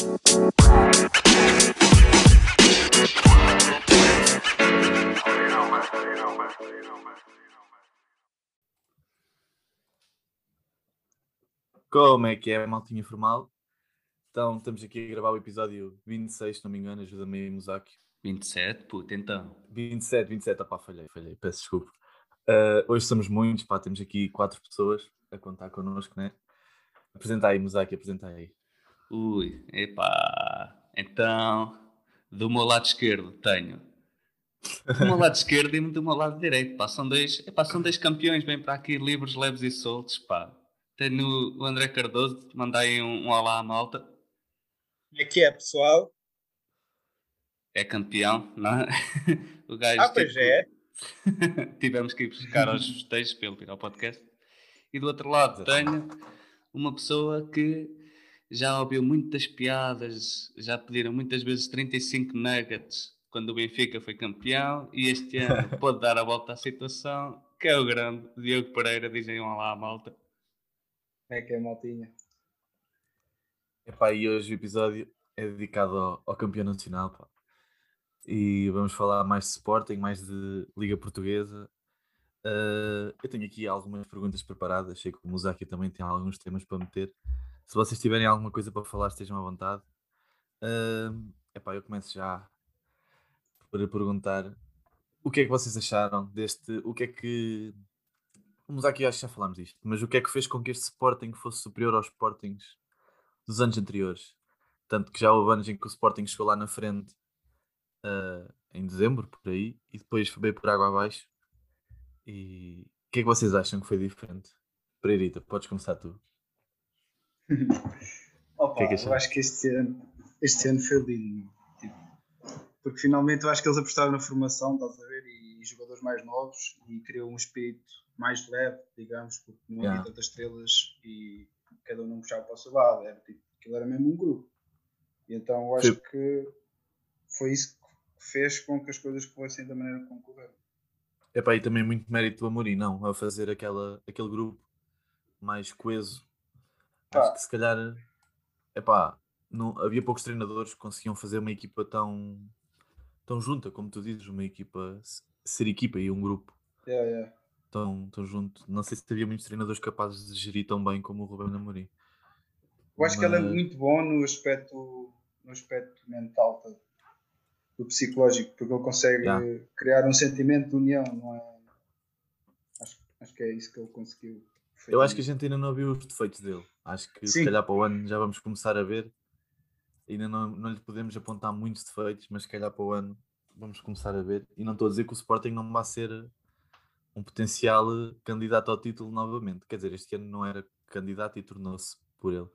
Como é que é, maltinha formal? Então, estamos aqui a gravar o episódio 26, se não me engano, ajuda-me aí, Musaki. 27, puto, então. 27, 27, pá, falhei, falhei, peço desculpa. Uh, hoje somos muitos, pá, temos aqui quatro pessoas a contar connosco, né? Apresenta aí, Musaki, apresenta aí. Ui, epá, então, do meu lado esquerdo tenho do meu lado esquerdo e do meu lado direito, pá, são dois, epá, são dois campeões, bem para aqui, livres, leves e soltos, pá. Tenho o André Cardoso, mandei um, um olá à malta. Como é que é, pessoal? É campeão, não é? O gajo, ah, pois tipo, é. tivemos que ir buscar aos festejos para ele vir ao podcast. E do outro lado tenho uma pessoa que já ouviu muitas piadas, já pediram muitas vezes 35 nuggets quando o Benfica foi campeão e este ano pode dar a volta à situação, que é o grande Diogo Pereira. Dizem olá à malta. É que é, maltinha? Epá, e hoje o episódio é dedicado ao, ao campeão nacional, pá. E vamos falar mais de Sporting, mais de Liga Portuguesa. Uh, eu tenho aqui algumas perguntas preparadas, sei que o Musaki também tem alguns temas para meter. Se vocês tiverem alguma coisa para falar, estejam à vontade. Uh, epá, eu começo já por perguntar o que é que vocês acharam deste. O que é que Vamos aqui, acho que já falámos disto, mas o que é que fez com que este Sporting fosse superior aos Sportings dos anos anteriores? Tanto que já houve anos em que o Sporting chegou lá na frente uh, em dezembro, por aí, e depois veio por água abaixo. E o que é que vocês acham que foi diferente? Pereirita, podes começar tu. Opa, que é que eu acho que este ano, este ano foi lindo. Tipo, porque finalmente eu acho que eles apostaram na formação, estás a ver? E jogadores mais novos e criou um espírito mais leve, digamos, porque não havia tantas estrelas e cada um não puxava para o seu lado. Era, tipo, aquilo era mesmo um grupo. E então eu acho Sim. que foi isso que fez com que as coisas fossem da maneira como correram. Epá, e também muito mérito do Amorim, não? A fazer aquela, aquele grupo mais coeso. Pá. Acho que se calhar epá, não, havia poucos treinadores que conseguiam fazer uma equipa tão, tão junta, como tu dizes, uma equipa ser equipa e um grupo. Yeah, yeah tão, tão junto. Não sei se havia muitos treinadores capazes de gerir tão bem como o Ruben Amorim. Eu acho Mas... que ele é muito bom no aspecto, no aspecto mental, tá? do psicológico, porque ele consegue yeah. criar um sentimento de união, não é? Acho, acho que é isso que ele conseguiu. Eu acho que a gente ainda não viu os defeitos dele. Acho que Sim. se calhar para o ano já vamos começar a ver. Ainda não, não lhe podemos apontar muitos defeitos, mas se calhar para o ano vamos começar a ver. E não estou a dizer que o Sporting não vai ser um potencial eh, candidato ao título novamente. Quer dizer, este ano não era candidato e tornou-se por ele.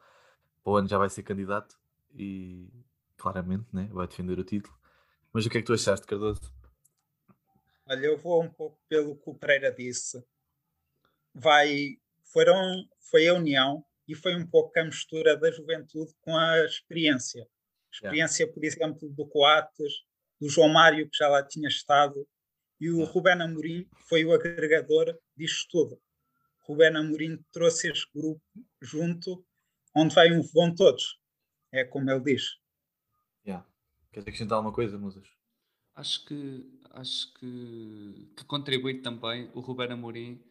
Para o ano já vai ser candidato e claramente né, vai defender o título. Mas o que é que tu achaste, Cardoso? Olha, eu vou um pouco pelo que o Pereira disse. Vai, foram, foi a união e foi um pouco a mistura da juventude com a experiência. Experiência, yeah. por exemplo, do Coates, do João Mário, que já lá tinha estado, e o Rubén Amorim foi o agregador disto tudo. Rubén Amorim trouxe este grupo junto, onde vai um, vão todos. É como ele diz. Yeah. Queres acrescentar alguma coisa, Musas? Acho que, acho que, que contribui também o Rubén Amorim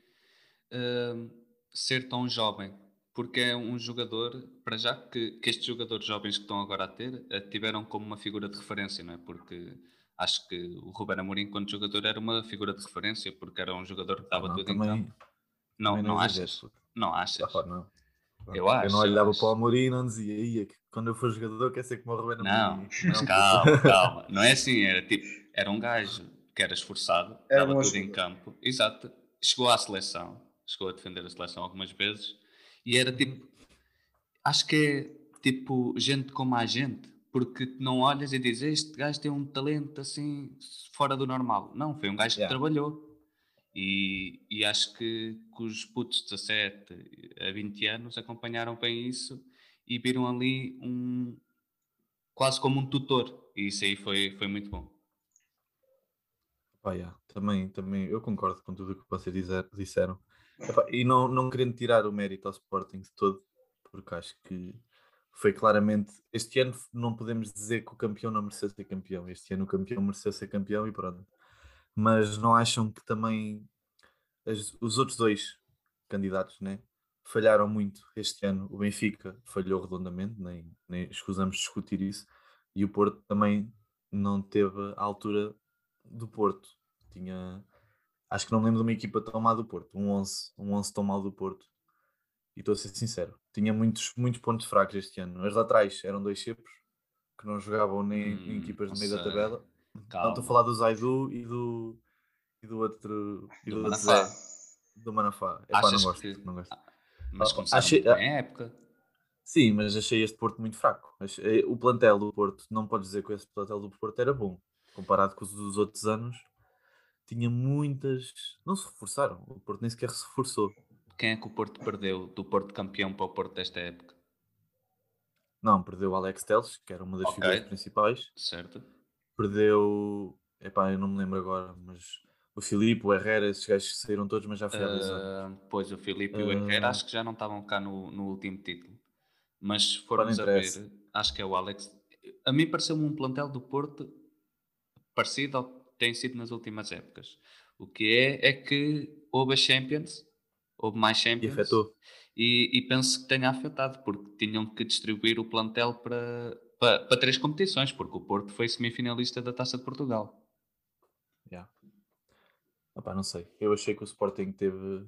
uh, ser tão jovem, porque é um jogador, para já, que, que estes jogadores jovens que estão agora a ter, uh, tiveram como uma figura de referência, não é? Porque acho que o Ruben Amorim, enquanto jogador, era uma figura de referência, porque era um jogador que dava não, tudo também, em campo. Não, não, não achas? Não achas? Ah, não. Eu acho. Eu não olhava para o Amorim e não dizia, Ia, que quando eu for jogador quer ser como o Ruben Amorim. Não, mas calma, calma. Não é assim, era tipo, era um gajo que era esforçado, era dava tudo em campo. Exato. Chegou à seleção, chegou a defender a seleção algumas vezes e era tipo, acho que é tipo gente como a gente porque não olhas e dizes este gajo tem um talento assim fora do normal. Não, foi um gajo yeah. que trabalhou. E, e acho que, que os putos de 17 a 20 anos acompanharam bem isso e viram ali um quase como um tutor. E isso aí foi, foi muito bom. Oh, yeah. também, também eu concordo com tudo o que vocês disseram. E não, não querendo tirar o mérito ao Sporting de todo, porque acho que foi claramente. Este ano não podemos dizer que o campeão não mereceu ser campeão. Este ano o campeão mereceu ser campeão e pronto. Mas não acham que também as, os outros dois candidatos né, falharam muito este ano? O Benfica falhou redondamente, nem, nem escusamos discutir isso. E o Porto também não teve a altura do Porto. Tinha. Acho que não me lembro de uma equipa tão má do Porto. Um 11, um 11 tão mal do Porto. E estou a ser sincero. Tinha muitos, muitos pontos fracos este ano. As laterais eram dois cepos que não jogavam nem hum, em equipas de meio sei. da tabela. Calma. Não estou a falar do Zaidu e do, e do outro. E do, do Manafá. Zé, do Manafá. Epá, não gosto, que... não gosto. Ah, mas começaram achei, bem a época. Sim, mas achei este Porto muito fraco. Achei, o plantel do Porto, não podes dizer que esse plantel do Porto era bom. Comparado com os dos outros anos, tinha muitas. Não se reforçaram. O Porto nem sequer se reforçou. Quem é que o Porto perdeu do Porto campeão para o Porto desta época? Não, perdeu o Alex Teles, que era uma das okay. figuras principais. Certo. Perdeu. Epá, eu não me lembro agora, mas o Filipe, o Herrera, esses gajos saíram todos, mas já foi há dois anos. Uh, pois, o Filipe uh, e o Herrera ah. acho que já não estavam cá no, no último título. Mas se formos a ver, acho que é o Alex. A mim pareceu-me um plantel do Porto parecido ao tem sido nas últimas épocas. O que é, é que houve a Champions, houve mais Champions. E afetou. E, e penso que tenha afetado, porque tinham que distribuir o plantel para, para, para três competições, porque o Porto foi semifinalista da Taça de Portugal. Yeah. Opa, não sei. Eu achei que o Sporting teve,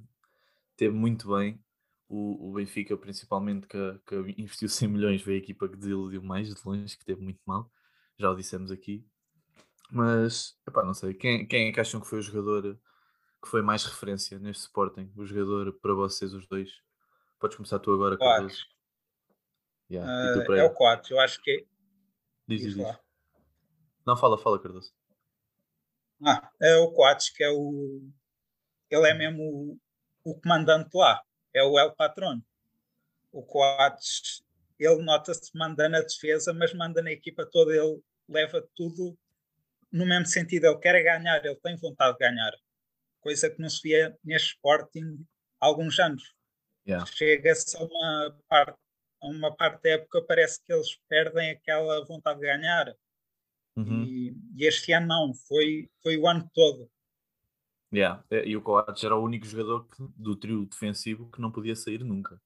teve muito bem. O, o Benfica, principalmente, que, que investiu 100 milhões, veio a equipa que desiludiu mais de longe, que teve muito mal. Já o dissemos aqui. Mas, epá, não sei. Quem, quem é que acham que foi o jogador que foi mais referência neste Sporting? O jogador para vocês, os dois? Podes começar tu agora, Carlos. Yeah. Uh, é o 4, eu acho que é. Diz, diz, diz. Não, fala, fala, Cardoso. Ah, é o Coates, que é o. Ele é mesmo o, o comandante lá, é o El Patrón. O Coates, ele nota-se manda na defesa, mas manda na equipa toda, ele leva tudo no mesmo sentido. Ele quer ganhar, ele tem vontade de ganhar, coisa que não se via neste Sporting há alguns anos. Yeah. Chega-se a uma parte, a uma parte da época, parece que eles perdem aquela vontade de ganhar Uhum. E, e, este ano não, foi, foi o ano todo. Yeah. É, e o Coates era o único jogador que, do trio defensivo que não podia sair nunca.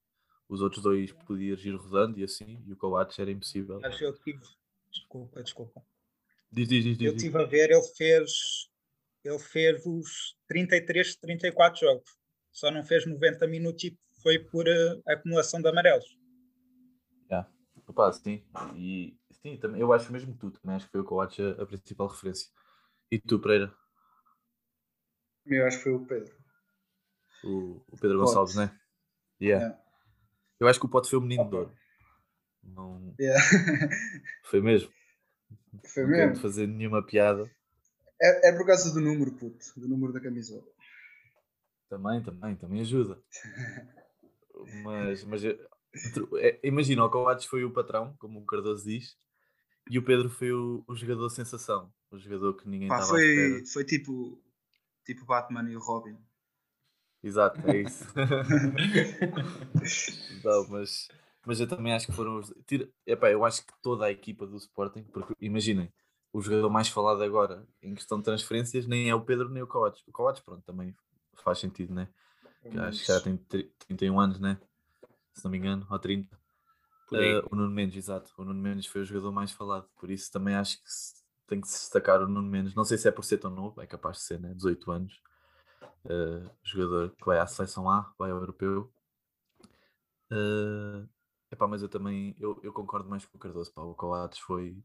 Os outros dois podiam ir rodando e assim, e o Coates era impossível. Mas eu tive. Desculpa, desculpa. Diz, diz, diz, eu estive a ver, ele fez. Ele fez os 33, 34 jogos. Só não fez 90 minutos e foi por uh, acumulação de amarelos. Yeah. Opa, sim. E, Sim, também, eu acho mesmo que tu, também acho que foi o Coates a, a principal referência. E tu, Pereira? Eu acho que foi o Pedro. O, o Pedro Pote. Gonçalves, né? Yeah. yeah. Eu acho que o Pote foi o menino okay. de ouro. Não... Yeah. foi mesmo. Foi não mesmo. Não fazer nenhuma piada. É, é por causa do número, puto. Do número da camisola. Também, também, também ajuda. mas, mas é, imagina, o Coates foi o patrão, como o Cardoso diz, e o Pedro foi o, o jogador sensação, o jogador que ninguém estava foi. Foi tipo, tipo Batman e o Robin. Exato, é isso. Não, mas, mas eu também acho que foram os. Tira, epá, eu acho que toda a equipa do Sporting, porque imaginem, o jogador mais falado agora em questão de transferências nem é o Pedro nem o Coates. O Coates, pronto, também faz sentido, né? Que acho que já tem 31 anos, né? Se não me engano, ou 30. Uh, o Nuno Mendes, exato. O Nuno Mendes foi o jogador mais falado, por isso também acho que tem que se destacar o Nuno Mendes. Não sei se é por ser tão novo, é capaz de ser, né? 18 anos. Uh, jogador que vai à seleção A, vai ao europeu. Uh, epá, mas eu também eu, eu concordo mais com o Cardoso. Pá. O Coates foi,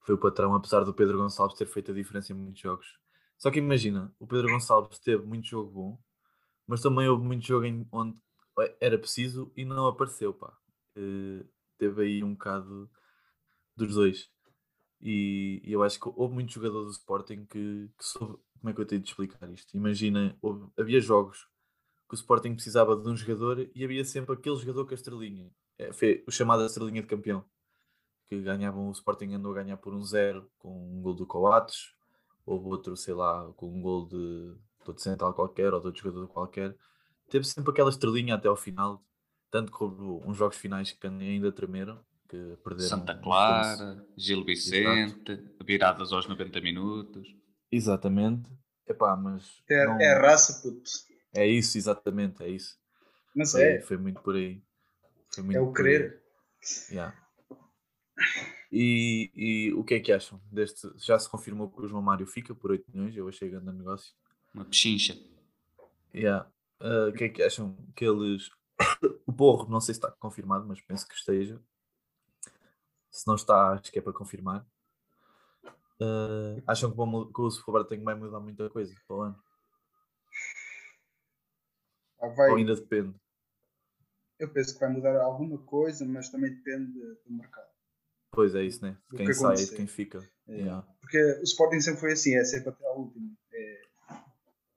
foi o patrão, apesar do Pedro Gonçalves ter feito a diferença em muitos jogos. Só que imagina, o Pedro Gonçalves teve muito jogo bom, mas também houve muito jogo em, onde era preciso e não apareceu. Pá uh, teve aí um bocado dos dois. E, e, eu acho que houve muitos jogadores do Sporting que, que soube. Como é que eu tenho de explicar isto? Imagina, houve, havia jogos que o Sporting precisava de um jogador e havia sempre aquele jogador com a estrelinha. É, foi o chamado estrelinha de campeão. Que ganhavam, o Sporting andou a ganhar por um zero com um gol do Coates, houve outro, sei lá, com um gol de, de outro central qualquer ou de outro jogador qualquer. Teve sempre aquela estrelinha até ao final tanto houve uns jogos finais que ainda tremeram, que perderam. Santa Clara, Gil Vicente, Exato. viradas aos 90 minutos. Exatamente. Epá, mas é, não... é raça, puto. É isso, exatamente, é isso. Mas foi, é. Foi muito por aí. Muito é o querer. Yeah. E, e, o que é que acham deste? Já se confirmou que o João Mário fica por 8 milhões, eu achei grande negócio. Uma pechincha. Yeah. Uh, o que é que acham que eles. o Porro, não sei se está confirmado, mas penso que esteja. Se não está, acho que é para confirmar. Uh, acham que, vão, que o Sporting vai mudar muita coisa para o ano? Ah, vai. Ou ainda depende? Eu penso que vai mudar alguma coisa, mas também depende do mercado. Pois é isso, né? De quem que sai e de quem fica. É. Yeah. Porque o Sporting sempre foi assim, é sempre até a última. É,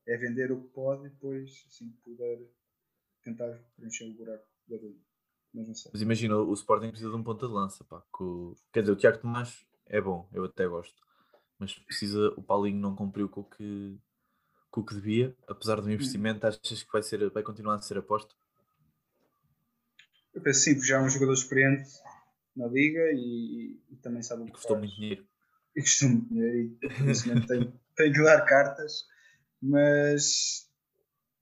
é vender o que pode e depois, assim puder, tentar preencher o buraco da dúvida. Mas não sei. Mas imagina, o Sporting precisa de um ponta de lança, pá. O... Quer dizer, o Tiago Tomás é bom, eu até gosto. Mas precisa, o Paulinho não cumpriu com o que, com o que devia, apesar do hum. investimento, achas que vai, ser, vai continuar a ser aposto? Eu penso sim, porque já é um jogador experiente na liga e, e também sabe o que custou muito dinheiro. E custou muito dinheiro e tem, tem que dar cartas, mas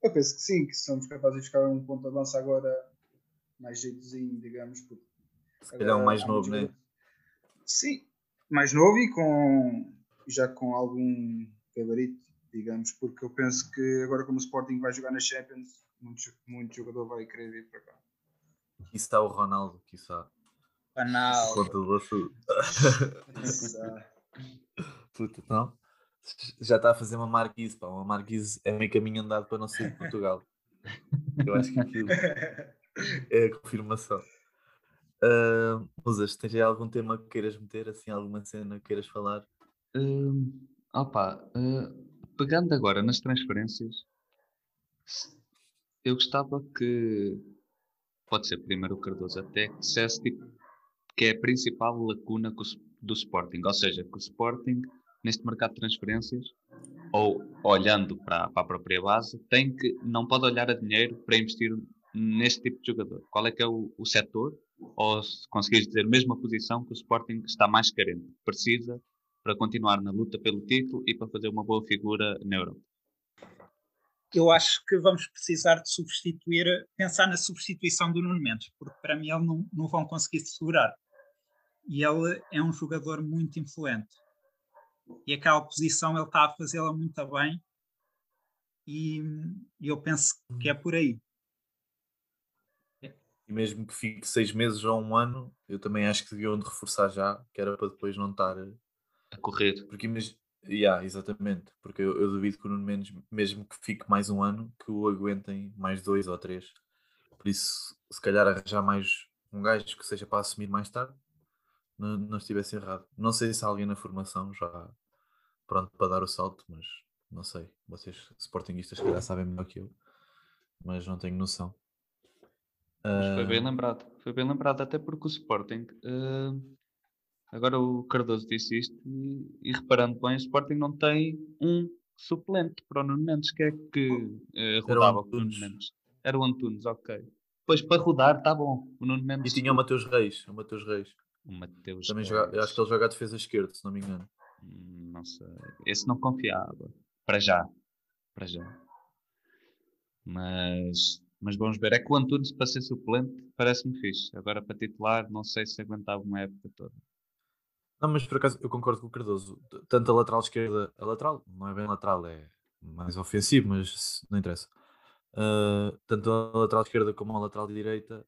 eu penso que sim, que somos capazes de ficar um ponto de avanço agora mais jeitozinho, digamos. Porque Se calhar um mais novo, né? Sim, mais novo e com já com algum gabarito, digamos, porque eu penso que agora como o Sporting vai jogar na Champions, muito, muito jogador vai querer vir para cá. Aqui está o Ronaldo, aqui está. Ronaldo. Conta do vosso. Puta, não? Já está a fazer uma marquise, pá. Uma marquise é meio caminho andado para não sair de Portugal. Eu acho que aquilo é a confirmação. Uh, Musas, tens aí algum tema que queiras meter, assim, alguma cena que queiras falar? Uh, opa, uh, pegando agora nas transferências, eu gostava que, pode ser primeiro o Cardoso até, que dissesse tipo, que é a principal lacuna do Sporting. Ou seja, que o Sporting, neste mercado de transferências, ou olhando para, para a própria base, tem que, não pode olhar a dinheiro para investir neste tipo de jogador. Qual é que é o, o setor, ou se conseguires dizer, mesma posição que o Sporting está mais carente, precisa para continuar na luta pelo título e para fazer uma boa figura na Europa? Eu acho que vamos precisar de substituir, pensar na substituição do Nuno Mendes, porque para mim ele não, não vão conseguir segurar e ele é um jogador muito influente. E aquela posição ele está a fazê-la muito bem e, eu penso que é por aí. E mesmo que fique seis meses ou um ano, eu também acho que deviam de reforçar já, que era para depois não estar a correr. Porque yeah, exatamente, porque eu, eu duvido que o Nuno Mendes, mesmo que fique mais um ano, que o aguentem mais dois ou três. Por isso, se calhar arranjar mais um gajo que seja para assumir mais tarde não, não estivesse errado. Não sei se há alguém na formação já pronto para dar o salto, mas não sei. Vocês, sportinguistas, se calhar sabem melhor que eu, mas não tenho noção. Mas foi bem ah, lembrado, foi bem lembrado, até porque o Sporting. Uh, agora o Cardoso disse isto e, e, reparando bem, o Sporting não tem um suplente para o Nuno Mendes, que é que uh, rodava com o Nuno Mendes. Era o Antunes, ok. Pois para rodar está bom. O Nuno Mendes. E tinha o Mateus Reis, o Mateus Reis. O Mateus Também joga, eu acho que ele joga a defesa esquerda, se não me engano. Hum, não sei. Esse não confiava. Para já. Para já. Mas, mas vamos ver. É que o Antunes para ser suplente parece-me fixe. Agora para titular, não sei se aguentava uma época toda. Não, mas por acaso eu concordo com o Cardoso. Tanto a lateral esquerda, a lateral, não é bem lateral, é mais ofensivo, mas não interessa. Uh, tanto a lateral esquerda como a lateral direita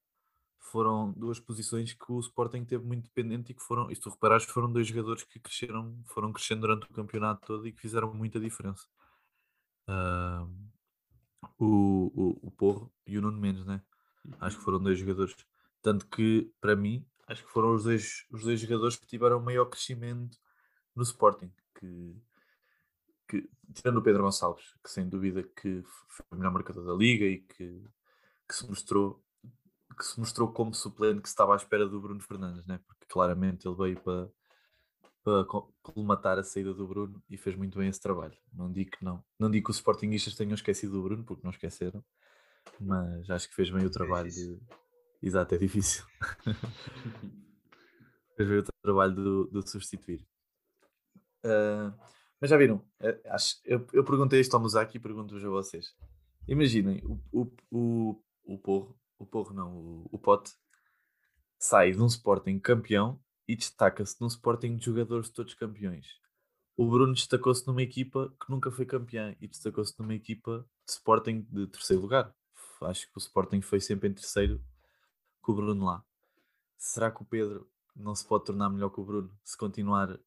foram duas posições que o Sporting teve muito dependente e que foram, e se tu reparares, foram dois jogadores que cresceram, foram crescendo durante o campeonato todo e que fizeram muita diferença. Uh, o, o, o Porro e o Nuno Mendes, né? Acho que foram dois jogadores. Tanto que, para mim, acho que foram os dois, os dois jogadores que tiveram maior crescimento no Sporting. Que, que, tirando o Pedro Gonçalves, que sem dúvida que foi o melhor marcador da liga e que, que se mostrou que se mostrou como suplente que estava à espera do Bruno Fernandes, né? porque claramente ele veio para, para colmatar a saída do Bruno e fez muito bem esse trabalho. Não digo que não. Não digo que os Sportingistas tenham esquecido do Bruno, porque não esqueceram, mas acho que fez bem o é trabalho. De... Exato, é difícil. Depois veio o trabalho do, do substituir. Uh, mas já viram? Uh, acho, eu, eu perguntei isto ao Musaki e pergunto-vos a vocês. Imaginem, o, o, o, o Porro, o Porro não, o, o Pote, sai de um Sporting campeão e destaca-se num Sporting de jogadores todos campeões. O Bruno destacou-se numa equipa que nunca foi campeã e destacou-se numa equipa de Sporting de terceiro lugar. Acho que o Sporting foi sempre em terceiro com o Bruno lá. Será que o Pedro não se pode tornar melhor que o Bruno se continuar?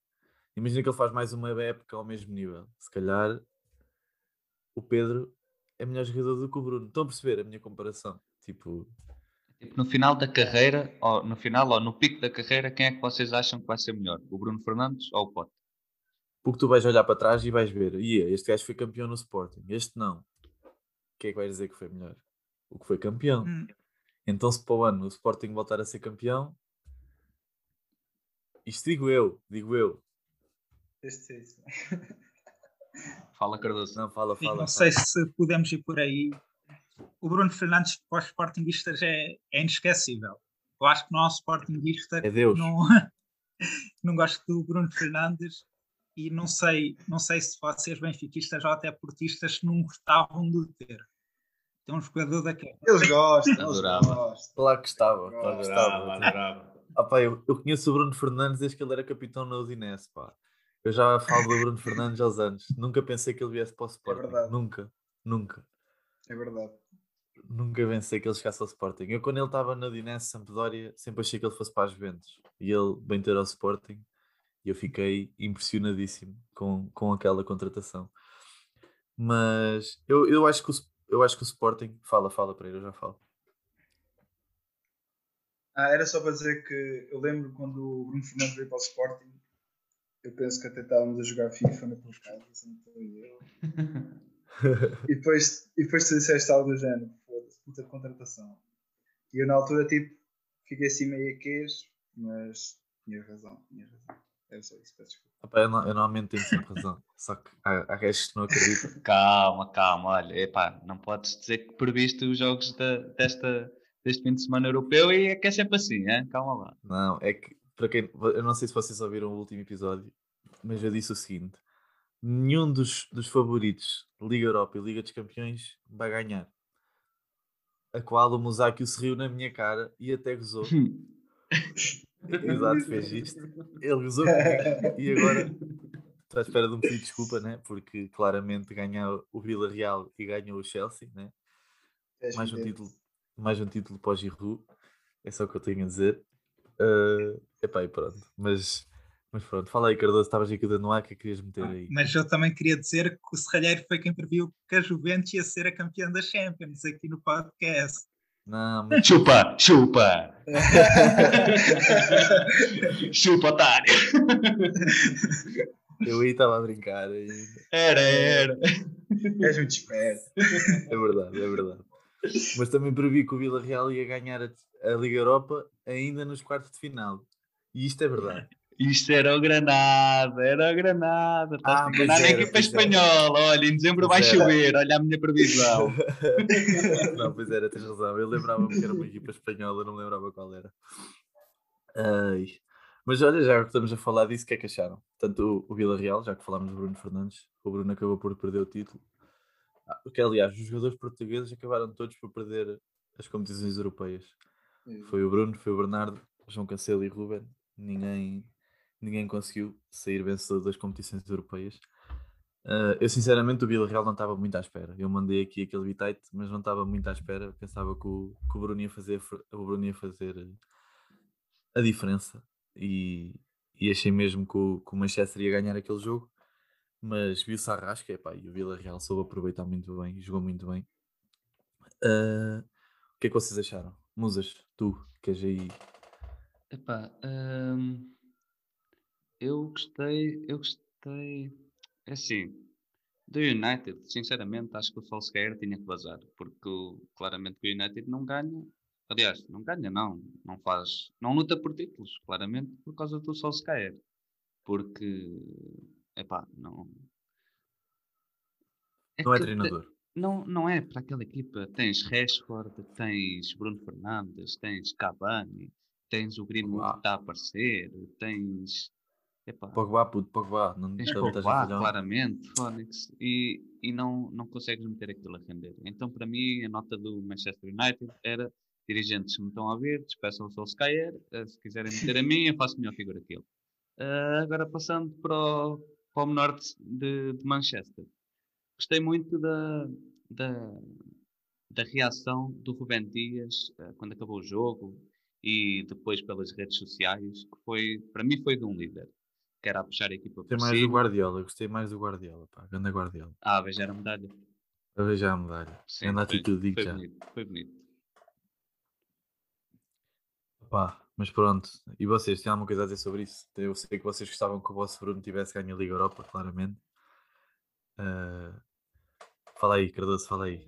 Imagina que ele faz mais uma época ao mesmo nível. Se calhar o Pedro é melhor jogador do que o Bruno. Estão a perceber a minha comparação? Tipo, Tipo, no final da carreira, ou no final ou no pico da carreira, quem é que vocês acham que vai ser melhor? O Bruno Fernandes ou o Pote? Porque tu vais olhar para trás e vais ver, e este gajo foi campeão no Sporting, este não. O que é que vai dizer que foi melhor? O que foi campeão. Hum. Então, se para o ano o Sporting voltar a ser campeão, isto digo eu, digo eu. Este é isso. Fala, Cardoso. Não, fala, fala. não fala. sei se podemos ir por aí o Bruno Fernandes para os Sportingistas é, é inesquecível. Eu acho que não há Sportingista é Deus. não, não gosto do Bruno Fernandes e não sei, não sei se vocês benfiquistas ou até portistas não gostavam de ter. Tem um jogador daquele. Eles gostam, adorava. Claro que estava. Claro que estava. Adorava. Ah, pá, eu, eu conheço o Bruno Fernandes desde que ele era capitão na Udinese, pá. Eu já falo do Bruno Fernandes aos anos. Nunca pensei que ele viesse para o Sporting. É verdade. Nunca, nunca. É verdade nunca pensei que ele chegasse ao Sporting. Eu, quando ele estava na Dinese Sampdoria, sempre achei que ele fosse para as Juventus. E ele bem ter ao Sporting. E eu fiquei impressionadíssimo com, com aquela contratação. Mas eu, eu, acho que o, eu acho que o Sporting. Fala, fala para ele, eu já falo. Ah, era só para dizer que eu lembro quando o Bruno Fernandes veio para o Sporting. Eu penso que até estávamos a jogar FIFA na tua casa, assim, eu. e depois, e depois tu disseste algo do género puta contratação. E eu na altura tipo fiquei assim meio a queijo, mas tinha razão, tinha razão. Era só isso, peço desculpa. Eu, eu, normalmente tenho sempre razão, só que há, há restos que não acreditam. Calma, calma, olha, epá, não podes dizer que previste os jogos da, desta, deste fim de semana europeu e é que é sempre assim, hein? calma lá. Não, é que, para quem, eu não sei se vocês ouviram o último episódio, mas eu disse o seguinte: nenhum dos, dos favoritos Liga Europa e Liga dos Campeões vai ganhar a qual o Musakio se riu na minha cara e até gozou. Exato, fez isto. Ele comigo e agora estou à espera de um pedido de desculpa, né? porque claramente ganhou o Vila Real e ganhou o Chelsea. Né? Mais, um título, mais um título para o Giroud, é só o que eu tenho a dizer. Uh, epá, e pronto, mas mas pronto, fala aí, Cardoso, estavas aqui dando ar, que querias meter aí? Mas eu também queria dizer que o Serralheiro foi quem previu que a Juventus ia ser a campeã da Champions aqui no podcast. Não, mas... Chupa, chupa! chupa, otário! Eu aí estava a brincar ainda. Era, era. És muito esperto. É verdade, é verdade. Mas também previ que o Vila Real ia ganhar a, a Liga Europa ainda nos quartos de final. E isto é verdade. Isto era o Granada, era o Granada. Estás ah, enganar a equipa espanhola. Olha, em dezembro vai era. chover, olha a minha previsão. não, pois era, tens razão. Eu lembrava-me que era uma equipa espanhola, não me lembrava qual era. Ai. Mas olha, já que estamos a falar disso, o que é que acharam? Tanto o, o Vila Real, já que falámos do Bruno Fernandes, o Bruno acabou por perder o título. Ah, que aliás, os jogadores portugueses acabaram todos por perder as competições europeias. Foi o Bruno, foi o Bernardo, João Cancelo e Ruben. Ninguém ninguém conseguiu sair vencedor das competições europeias. Uh, eu sinceramente o Vila Real não estava muito à espera. Eu mandei aqui aquele bitite, mas não estava muito à espera. Pensava que o, que o Bruno ia fazer, o Bruno ia fazer a diferença e, e achei mesmo que o, que o, Manchester ia ganhar aquele jogo. Mas viu-se a rasca epá, e o Vila Real soube aproveitar muito bem, jogou muito bem. Uh, o que é que vocês acharam? Musas, tu, que és aí. Epá, um eu gostei, eu gostei. É assim, do United, sinceramente, acho que o Solskjaer tinha que vazar, porque claramente o United não ganha. Aliás, não ganha, não. Não faz. Não luta por títulos, claramente, por causa do Solskjaer. Porque. Epá, não. É não é treinador. Te, não, não é para aquela equipa. Tens Rashford, tens Bruno Fernandes, tens Cavani, tens o Greenwood que está a aparecer, tens. Epá, Pogba, puto, Pogba. Não tens Pogba, claramente, Phonics, e, e não, não consegues meter aquilo a render. Então, para mim, a nota do Manchester United era dirigentes que me estão a ver, despeçam o Solskjaer, eh, se quiserem meter a mim, eu faço melhor figura que ele. Uh, agora passando para o, para o norte de, de Manchester. Gostei muito da, da, da reação do Rubén Dias uh, quando acabou o jogo e depois pelas redes sociais, que foi, para mim foi de um líder, que era a puxar a equipa Gostei mais do Guardiola, gostei mais do Guardiola, pá, grande Guardiola. Ah, a beijar a medalha. A beijar a medalha. Sim, grande atitude, foi já. Bonito, foi bonito. Pá, mas pronto, e vocês, têm alguma coisa a dizer sobre isso? Eu sei que vocês gostavam que o vosso Bruno tivesse ganho a Liga Europa, claramente. Uh, fala aí, Cardoso, fala aí.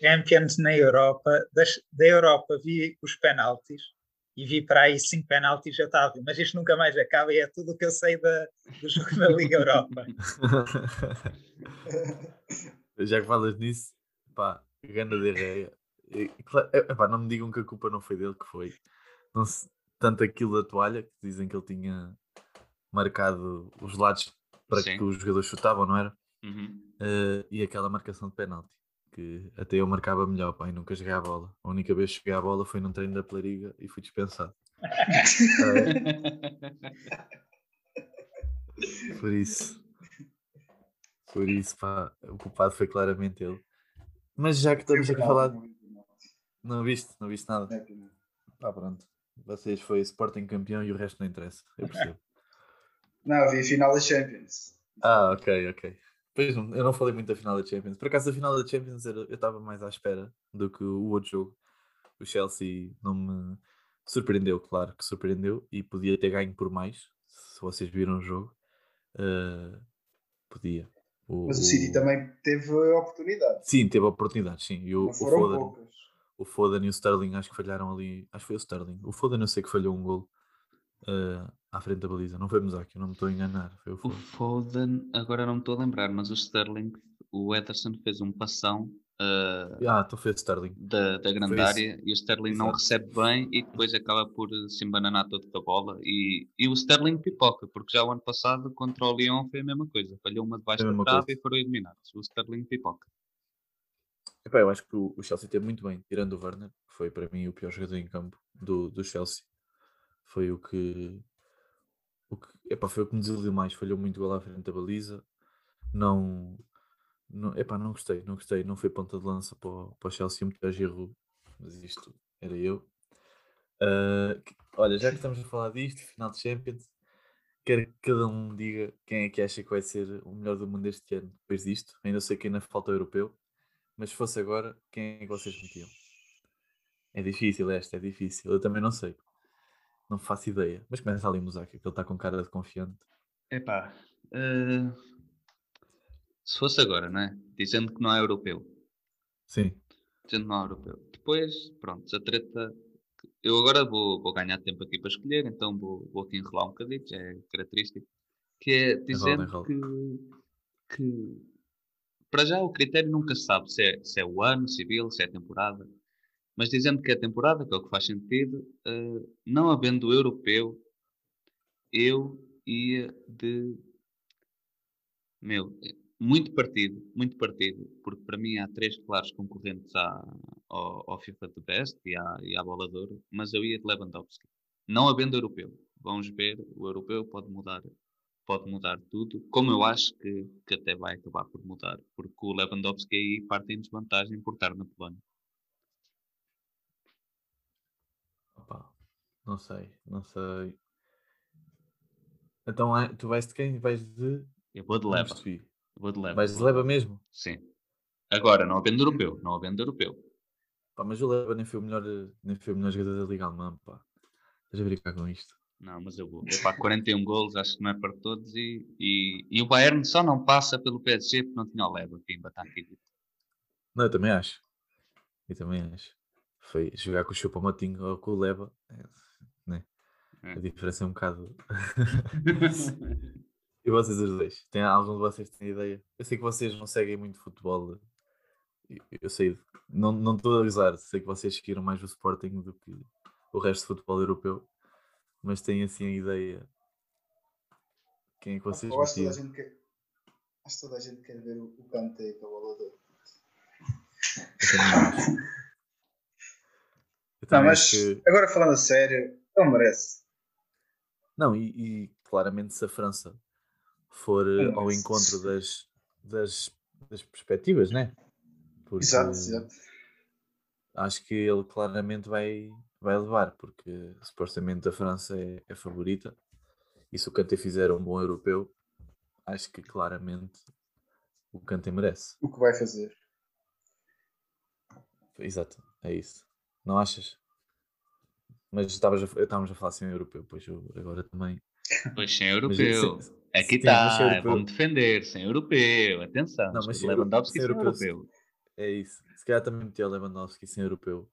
Champions na Europa, das, da Europa vi os penaltis e vi para aí cinco penaltis já estava, mas isto nunca mais acaba e é tudo o que eu sei da, do jogo da Liga Europa. já que falas nisso, pá, ganda de reia Epá, não me digam que a culpa não foi dele, que foi. Não se, tanto aquilo da toalha, que dizem que ele tinha marcado os lados para Sim. que os jogadores chutavam, não era? Uhum. Uh, e aquela marcação de penalti, que até eu marcava melhor, pá, e nunca joguei a bola. A única vez que cheguei à bola foi num treino da Plariga e fui dispensado. por isso, por isso, pá, o culpado foi claramente ele. Mas já que estamos aqui a falar. Não viste? Não viste nada? É Pá, pronto. Vocês foi Sporting campeão e o resto não interessa. Eu percebo. não, vi a final da Champions. Ah, ok, ok. Pois não, eu não falei muito da final da Champions. Por acaso, a final da Champions eu estava mais à espera do que o outro jogo. O Chelsea não me surpreendeu, claro que surpreendeu e podia ter ganho por mais. Se vocês viram o jogo, uh, podia. O, Mas o City o... também teve oportunidade. Sim, teve oportunidade, sim. E o, não foram o Foden, poucas o Foden e o Sterling acho que falharam ali. Acho que foi o Sterling. O Foden eu sei que falhou um gol uh, à frente da baliza. Não foi Musaki, não me estou a enganar. Foi o Foden. o Foden. agora não me estou a lembrar, mas o Sterling, o Ederson fez um passão. Uh, ah, então foi o Sterling. Da, da grande área e o Sterling Exato. não recebe bem e depois acaba por se embananar todo com a bola. E, e o Sterling pipoca, porque já o ano passado contra o Lyon foi a mesma coisa. Falhou uma debaixo da trave e foram eliminados. O Sterling pipoca. Epá, eu acho que o, Chelsea teve muito bem, tirando o Werner, que foi para mim o pior jogador em campo do, do Chelsea. Foi o que, o que epá, foi o que me desiludiu mais. Falhou muito gol à frente da baliza. Não, não, epá, não gostei, não gostei. Não foi ponta de lança para o, para o Chelsea, muito Giroud, mas isto era eu. Uh, olha, já que estamos a falar disto, final de Champions, quero que cada um diga quem é que acha que vai ser o melhor do mundo este ano, depois disto. Ainda sei que ainda falta o europeu, mas se fosse agora, quem é que vocês metiam? É difícil esta, é difícil. Eu também não sei. Não faço ideia. Mas começa ali o Musaki, que ele está com cara de confiante. Epá, uh, se fosse agora, não é? Dizendo que não é europeu. Sim. Dizendo que não é europeu. Depois, pronto, a treta. Eu agora vou, vou ganhar tempo aqui para escolher, então vou, vou aqui enrolar um bocadinho, já é característico. Que é dizendo enrola, enrola. que, que para já o critério nunca se sabe se é, se é o ano civil, se é temporada, mas dizendo que é temporada, que é o que faz sentido, uh, não havendo europeu, eu ia de. Meu, muito partido, muito partido, porque para mim há três claros concorrentes à, ao, ao FIFA The Best e à, e à Bola de Ouro, mas eu ia de Lewandowski. Não havendo europeu. Vamos ver, o europeu pode mudar pode mudar tudo, como eu acho que, que até vai acabar por mudar, porque o Lewandowski aí parte em desvantagem por estar na Polónia. Opa, não sei, não sei. Então é, tu vais de quem? Vais de. Eu vou de Leva. Vou de Leva. Vais de Leva mesmo? Sim. Agora, não havendo europeu, não havendo europeu. Pá, mas o Leva nem foi o melhor, nem foi o melhor jogador da Liga Alemã, pá. Estás a brincar com isto? Não, mas eu vou. Para 41 golos, acho que não é para todos. E, e, e, o Bayern só não passa pelo PSG porque não tinha o Leva que ainda está aqui. Não, eu também acho. Eu também acho. Foi jogar com o Chupa Matinho ou com o Leva. É. A diferença é um bocado. e vocês os dois? Tem, algum de vocês tem ideia? Eu sei que vocês não seguem muito futebol. Eu sei, não, não estou a avisar, sei que vocês seguiram mais o Sporting do que, o resto do futebol europeu, mas tenho assim a ideia. Quem é que vocês eu acho, toda a gente quer, acho que toda a gente quer ver o, o Kanté com bola de Não, mas que... agora falando a sério, ele merece. Não, e, e claramente se a França for ao encontro das, das, das perspectivas, né? Porque exato, exato. Acho que ele claramente vai, vai levar, porque supostamente a França é, é favorita. E se o Kanté fizer um bom europeu, acho que claramente o Kanté merece. O que vai fazer? Exato, é isso. Não achas? Mas estávamos a, estávamos a falar sem europeu, pois eu agora também. Pois sem europeu. Sem, Aqui está, vamos defender, sem europeu, atenção. Não, mas Lewandowski sem europeu. Sem europeu. É isso. Se calhar também metia o Lewandowski sem europeu.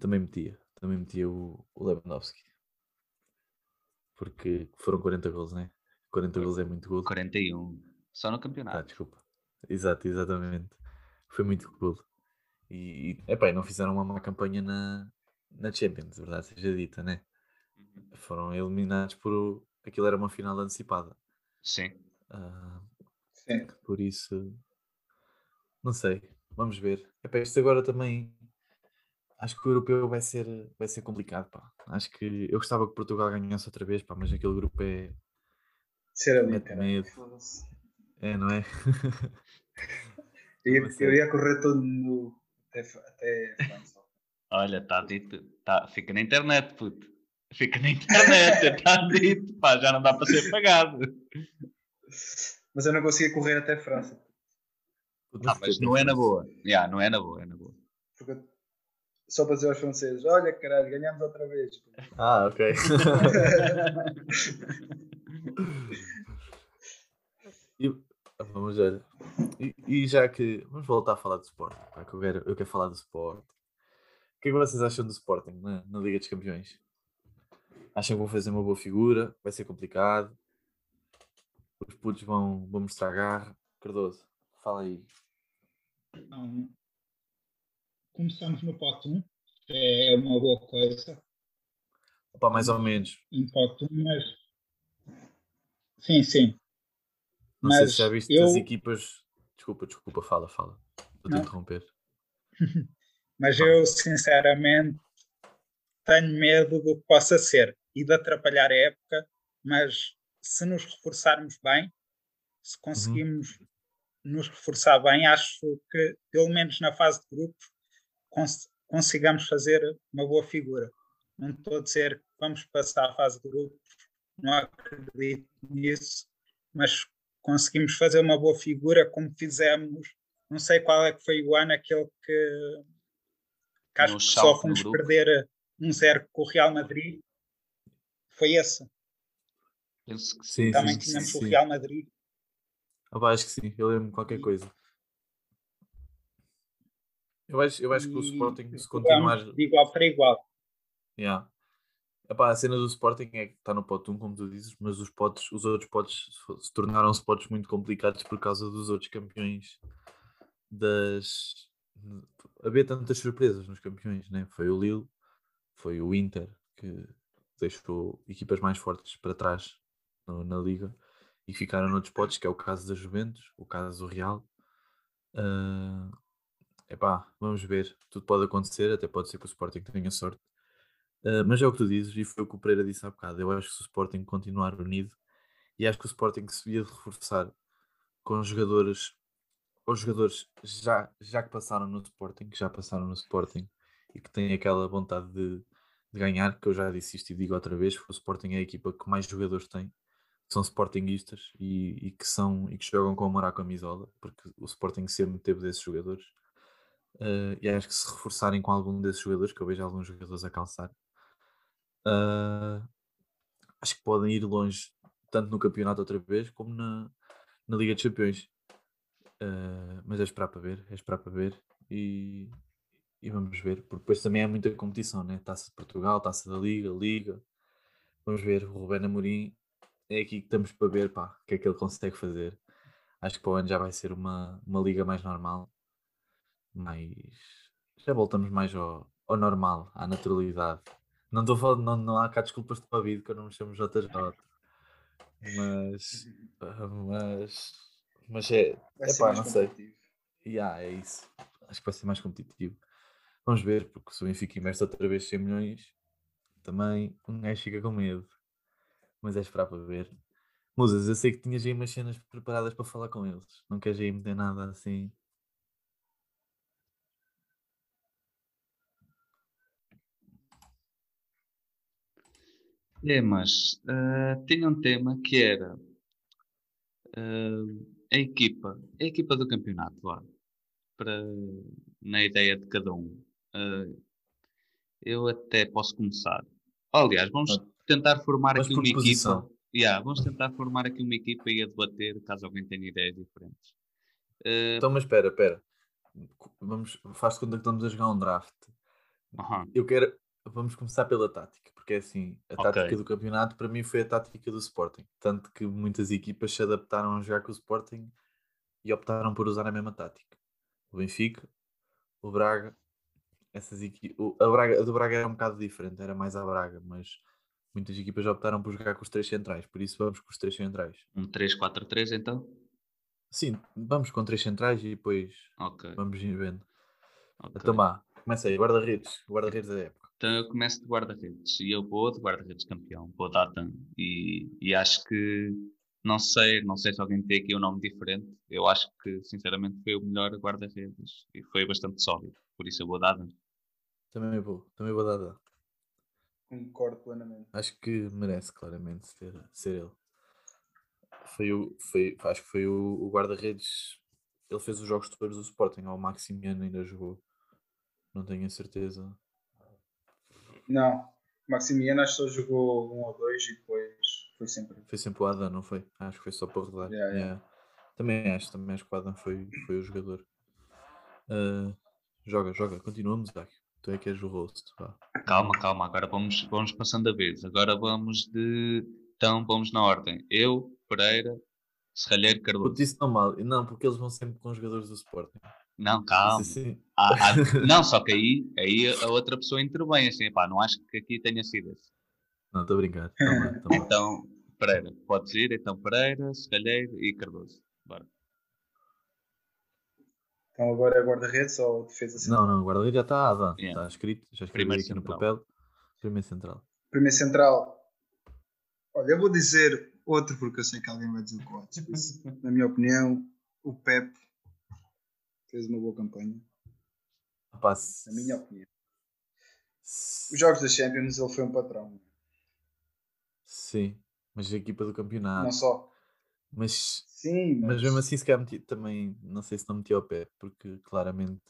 Também metia. Também metia o, o Lewandowski. Porque foram 40 gols, né? 40 gols é muito gol. 41. Só no campeonato. Ah, desculpa. Exato, exatamente. Foi muito gol. E, epá, não fizeram uma má campanha na, na Champions, verdade seja dita, né? Uhum. Foram eliminados por. Aquilo era uma final antecipada. Sim. Uh, Sim. Por isso. Não sei. Vamos ver. Epá, isto agora também. Acho que o europeu vai ser, vai ser complicado, pá. Acho que eu gostava que Portugal ganhasse outra vez, pá, mas aquele grupo é. Ser ali, medo. É, não é? eu, ia, eu ia correr todo no, até, até França. Olha, está dito, tá, fica na internet, puto. Fica na internet, está dito, pá, já não dá para ser pagado. Mas eu não conseguia correr até França. Ah, mas não é na boa. Yeah, não é na boa, é na boa. Porque, só para dizer aos franceses, olha caralho, ganhamos outra vez. Ah, ok. e, vamos ver. E, e, já que. Vamos voltar a falar. Pá, que eu, quero, eu quero falar do Sporting. O que é que vocês acham do Sporting na, na Liga dos Campeões? Acham que vão fazer uma boa figura? Vai ser complicado? Os putos vão, vão mostrar garra? Cardoso, fala aí. Começamos no pote 1, é uma boa coisa. Opa, mais ou menos. Em pote 1, mas. Sim, sim. Não mas sei se já viste eu... as equipas. Desculpa, desculpa, fala, fala. Vou te interromper. mas eu, sinceramente, tenho medo do que possa ser e de atrapalhar a época. Mas se nos reforçarmos bem, se conseguimos uhum. nos reforçar bem, acho que, pelo menos na fase de grupos, cons consigamos fazer uma boa figura. Não estou a dizer que vamos passar a fase de grupos, não acredito nisso, mas conseguimos fazer uma boa figura como fizemos. Não sei qual é que foi o ano aquele que, que acho que só fomos perder um zero com o Real Madrid. Foi esse. Penso que sim. Também sim, tínhamos sim, o Real Madrid. Ah, acho que sim, eu lembro qualquer coisa. Eu acho, eu acho que o Sporting, se continuar. De igual para igual. Yeah. Epá, a cena do Sporting é que está no pote 1, como tu dizes, mas os, potes, os outros potes se tornaram potes muito complicados por causa dos outros campeões das. Havia tantas surpresas nos campeões, né? Foi o Lille, foi o Inter, que deixou equipas mais fortes para trás no, na liga e ficaram noutros potes, que é o caso da Juventus, o caso do Real. Uh, epá, vamos ver, tudo pode acontecer, até pode ser que o Sporting tenha sorte Uh, mas é o que tu dizes, e foi o que o Pereira disse há bocado. Eu acho que o Sporting continuar unido, e acho que o Sporting se devia reforçar com jogadores, os jogadores já, já que passaram no Sporting, que já passaram no Sporting e que têm aquela vontade de, de ganhar, que eu já disse isto e digo outra vez, o Sporting é a equipa que mais jogadores tem, são Sportingistas e, e que são e que jogam com amor à camisola, porque o Sporting sempre teve desses jogadores. Uh, e acho que se reforçarem com algum desses jogadores, que eu vejo alguns jogadores a calçar, Uh, acho que podem ir longe, tanto no campeonato outra vez, como na, na Liga dos Campeões. Uh, mas é esperar para ver, é esperar para ver e, e vamos ver, porque depois também há muita competição, né? Taça de Portugal, Taça da Liga, Liga. Vamos ver, o Rubén Amorim é aqui que estamos para ver pá, o que é que ele consegue fazer. Acho que para o ano já vai ser uma, uma liga mais normal, mas já voltamos mais ao, ao normal, à naturalidade. Não estou falando, não, não há cá desculpas de Covid que eu não me chamo JJ. Mas, mas, mas é, é pá, não sei. Yeah, é isso. Acho que vai ser mais competitivo. Vamos ver, porque se o Benfica investe outra vez 100 milhões, também um gajo fica com medo. Mas é esperar para ver. Musas, eu sei que tinhas aí umas cenas preparadas para falar com eles. Não queres aí meter nada assim? É, mas uh, tinha um tema que era uh, a equipa, a equipa do campeonato lá, para, na ideia de cada um. Uh, eu até posso começar. Aliás, vamos tentar formar aqui uma equipa. Yeah, vamos tentar formar aqui uma equipa e a debater caso alguém tenha ideias diferentes. Uh... Então, mas espera, espera. Vamos, faz conta que estamos a jogar um draft. Uhum. Eu quero. Vamos começar pela tática, porque é assim, a tática okay. do campeonato para mim foi a tática do Sporting. Tanto que muitas equipas se adaptaram a jogar com o Sporting e optaram por usar a mesma tática. O Benfica, o Braga, essas equipas. A, Braga, a do Braga era um bocado diferente, era mais a Braga, mas muitas equipas optaram por jogar com os três centrais, por isso vamos com os três centrais. Um 3-4-3 então? Sim, vamos com três centrais e depois okay. vamos vendo. Okay. Então começa aí, guarda-redes, guarda-redes da época. Então eu começo de guarda-redes e eu vou de guarda-redes campeão, vou Datan e, e acho que não sei, não sei se alguém tem aqui um nome diferente. Eu acho que sinceramente foi o melhor guarda-redes e foi bastante sólido, por isso eu vou Datan. Também vou, também vou dar. Concordo plenamente. Acho que merece claramente ser, ser ele. Foi o, foi, acho que foi o, o guarda-redes. Ele fez os jogos todos do Sporting, ao Maximiano ainda jogou. Não tenho a certeza. Não, Maximiano acho que só jogou um ou dois e depois foi sempre. Foi sempre o Adam, não foi? Acho que foi só para rodar. Yeah, yeah. Yeah. Também acho, também acho que o Adam foi, foi o jogador. Uh, joga, joga, continuamos, Dáquio. Tu é que és o host. Vá. Calma, calma. Agora vamos, vamos passando a vez. Agora vamos de. Então vamos na ordem. Eu, Pereira, Serralheiro, Cardoso. Puto, isso não mal. Não, porque eles vão sempre com os jogadores do Sporting. Não, calma. Assim... Ah, ah, não, só que aí, aí a outra pessoa intervém assim, pá, não acho que aqui tenha sido esse. Não, estou a brincar. então, Pereira, pode ir, então Pereira, Serralheiro e Cardoso. Bora. Então agora é guarda-redes ou defesa central? Não, não, guarda-redes já está a yeah. está escrito, já escrevi aqui central. no papel. Primeiro central. Primeiro central. Olha, eu vou dizer outro porque eu sei que alguém vai dizer o Coates. Na minha opinião, o Pep fez uma boa campanha. Rapaz. Na minha opinião. Os jogos da Champions ele foi um patrão. Sim, mas a equipa do campeonato. Não só. Mas, Sim, mas... mas mesmo assim, se calhar meti, também não sei se não meti ao Pepe, porque claramente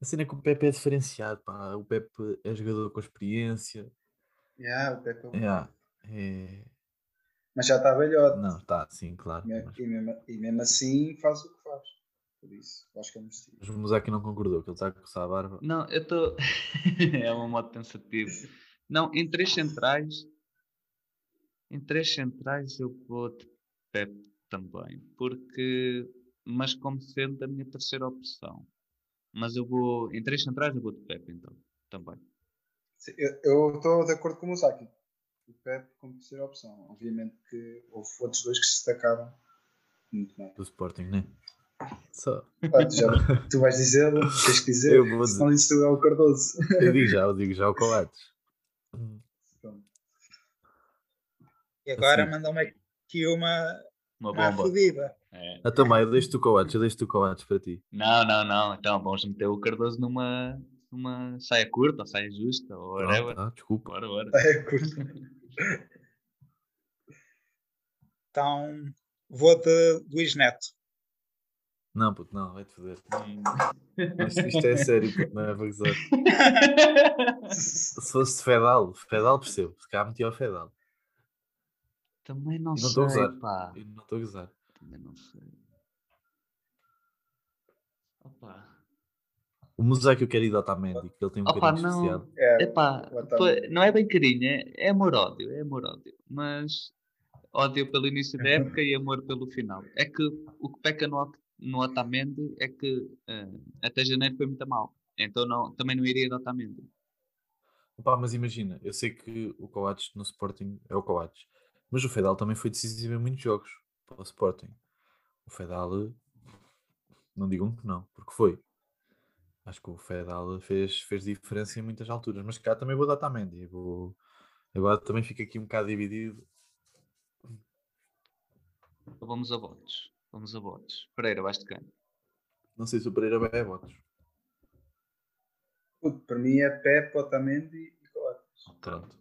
a cena é que o Pepe é diferenciado. Pá. O Pepe é jogador com experiência. Yeah, o Pepe é, yeah, é... Mas já está velhote. Não, está, sim, claro. E, mas... e, mesmo, e mesmo assim faz o que. Por isso, acho que é merecido. Mas o Musaki não concordou, que ele está a coçar a barba. Não, eu estou. é um modo pensativo. Não, em três centrais. Em três centrais eu vou de Pep também, porque, mas como sendo a minha terceira opção. Mas eu vou, em três centrais, eu vou de Pep então, também. Sim, eu estou de acordo com o Musaki. O Pep como terceira opção. Obviamente que houve outros dois que se destacaram muito bem. Do Sporting, né? Só. Ah, tu, já, tu vais dizer, tens que dizer, eu vou senão disse tu é o Cardoso. Eu digo já, eu digo já o Coates. E agora assim. manda-me aqui uma, uma bomba. fodida. É. Ah, também, eu deixo-te o Coates, eu deixo-te o Coates para ti. Não, não, não. Então vamos meter o Cardoso numa, numa saia curta, ou saia justa, ou whatever. Ah, desculpa. Bora, bora. Saia curta. então vou de Luís Neto. Não, puto, não, vai-te foder. Isto, isto é sério, puto, não é para gozar. Se fosse de Fedal, Fedal percebo, se cá metia o Fedal. Também não, sei. Não estou a gozar. Pá. Eu não estou a gozar. Também não sei. Opa. O museu que eu quero ir do Otamendi, que ele tem um Opa, carinho não. especial. É, Epá, não é bem carinho, é, é amor-ódio, é amor-ódio. Mas ódio pelo início da época e amor pelo final. É que o que peca no, no Otamendi é que uh, até janeiro foi muito mal. Então não, também não iria de Otamendi. Opa, mas imagina, eu sei que o Coates no Sporting é o Coates, mas o Fedal também foi decisivo em muitos jogos para o Sporting. O Fedal, não digam que não, porque foi. Acho que o Fedal fez, fez diferença em muitas alturas, mas cá também vou dar Tamendi. Vou... Agora também fica aqui um bocado dividido. Vamos a votos. Vamos a votos. Pereira, vais de quem? Não sei se o Pereira vai a votos. para mim é Pepe, Otamendi e Coates. Pronto.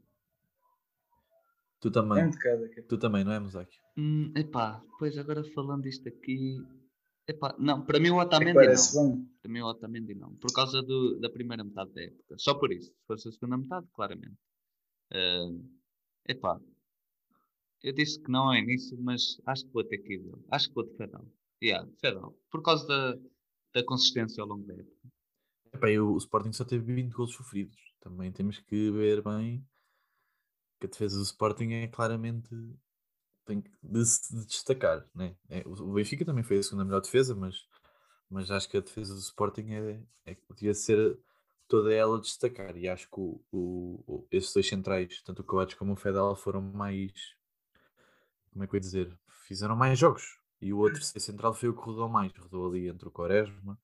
Tu também. Um de cada. Tu também, não é, Mosaico? Hum, epá, pois agora falando isto aqui, Epá, não, para mim o Otamendi é não. Bem. Para mim o Otamendi não. Por causa do, da primeira metade da época. Só por isso. Se fosse a segunda metade, claramente. Uh, epá, eu disse que não ao início, mas acho que vou ter que ir. Acho que vou de Fedal. Yeah, Fedal. Por causa da, da consistência ao longo da época. Epá, eu, o Sporting só teve 20 gols sofridos. Também temos que ver bem que a defesa do Sporting é claramente tem que de se destacar. Né? É, o Benfica também foi a segunda melhor defesa, mas, mas acho que a defesa do Sporting é, é devia ser toda ela destacar. E acho que o, o, esses dois centrais, tanto o Coates como o Fedal, foram mais. Como é que eu ia dizer? Fizeram mais jogos. E o outro central foi o que rodou mais. Rodou ali entre o Quaresma,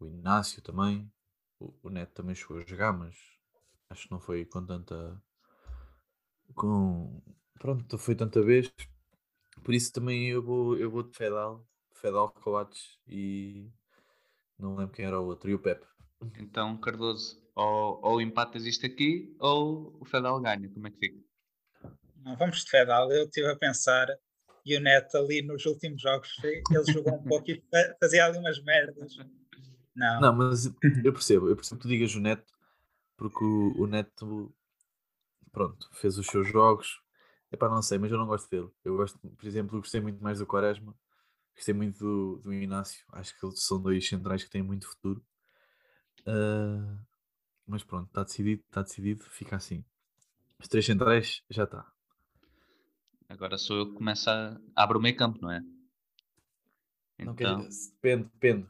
o Inácio também. O, o Neto também chegou a jogar, mas acho que não foi com tanta. Com, Pronto, foi tanta vez. Por isso também eu vou, eu vou de Fedal, Fedal Coates e não lembro quem era o outro, e o Pepe. Então, Cardoso, ou, ou empatas isto aqui ou o Fedal ganha, como é que fica? Não, vamos de Fedal, eu estive a pensar e o Neto ali nos últimos jogos ele jogou um pouco e fazia ali umas merdas. Não. Não, mas eu percebo, eu percebo que tu digas o Neto, porque o, o Neto pronto, fez os seus jogos, Epá, não sei, mas eu não gosto dele. Eu gosto, por exemplo, gostei muito mais do Quaresma, gostei muito do, do Inácio. Acho que são dois centrais que têm muito futuro. Uh, mas pronto, está decidido, está decidido, fica assim. Os três centrais já está. Agora sou eu que começo a. abrir o meio campo, não é? Então... Não. Depende, depende.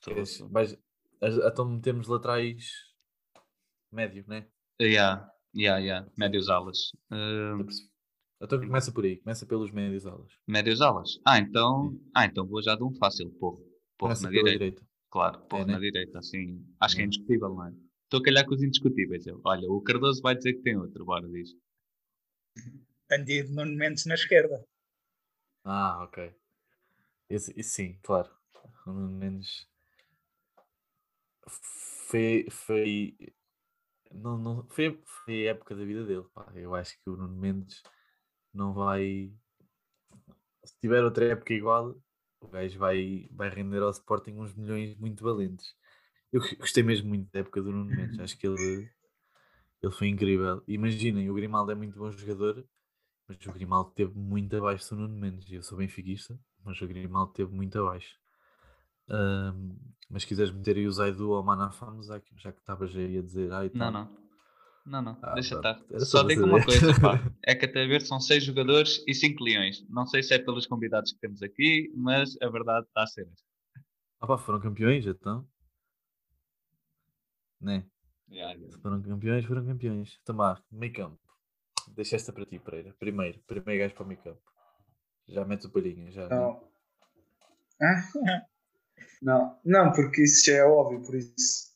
Queres, vais... Então metemos laterais médio, né? Yeah, yeah, yeah. Médios alas. Uh... Então começa por aí, começa pelos médios alas. Médios alas? Ah, então, ah, então vou já de um fácil, porro. Porro na direita. direita. Claro, porro é, né? na direita, assim. Acho é. que é indiscutível, não é? Estou a calhar com os indiscutíveis. Olha, o Cardoso vai dizer que tem outro, bora diz. Tenho Nuno Mendes na esquerda. Ah, ok. Esse sim, claro. O Nuno Mendes foi, foi, não, não, foi, foi a época da vida dele. Pá. Eu acho que o Nuno Mendes não vai. Se tiver outra época igual, o gajo vai, vai render ao Sporting uns milhões muito valentes. Eu gostei mesmo muito da época do Nuno Mendes, acho que ele, ele foi incrível. Imaginem, o Grimaldo é muito bom jogador, mas o Grimaldo teve muito abaixo do Nuno Mendes. Eu sou benfiquista, mas o Grimaldo teve muito abaixo. Um, mas se quiseres meter aí o Zaidu ou o Manafá, já que estavas aí a dizer. Ai, não, não. Não, não, ah, deixa estar. Só digo uma coisa, pá. É que até ver são seis jogadores e cinco leões. Não sei se é pelos convidados que temos aqui, mas a verdade está a ser Ah pá, foram campeões então? Né? Yeah, yeah. Foram campeões, foram campeões. Tomar, meio campo. Deixa esta para ti, Pereira. Primeiro, primeiro gajo para o campo. Já mete o palhinho, já. Não. Não, não, porque isso já é óbvio, por isso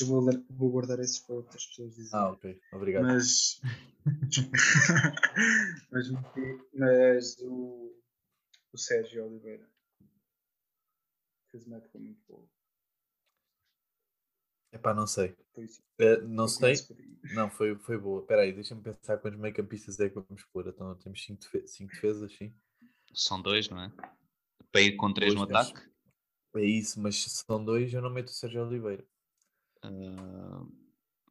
eu vou, vou guardar esses para outras pessoas dizerem. Ah, ok. Obrigado. Mas. mas, mas o, o Sérgio Oliveira fez uma época muito boa. Epá, não sei. É, não sei. Não, foi, foi boa. Espera aí, deixa-me pensar quantos meio campistas é que vamos pôr. Então temos 5 defesas, sim. São dois, não é? Para ir com 3 no ataque? É isso, mas se são dois, eu não meto o Sérgio Oliveira. Uh,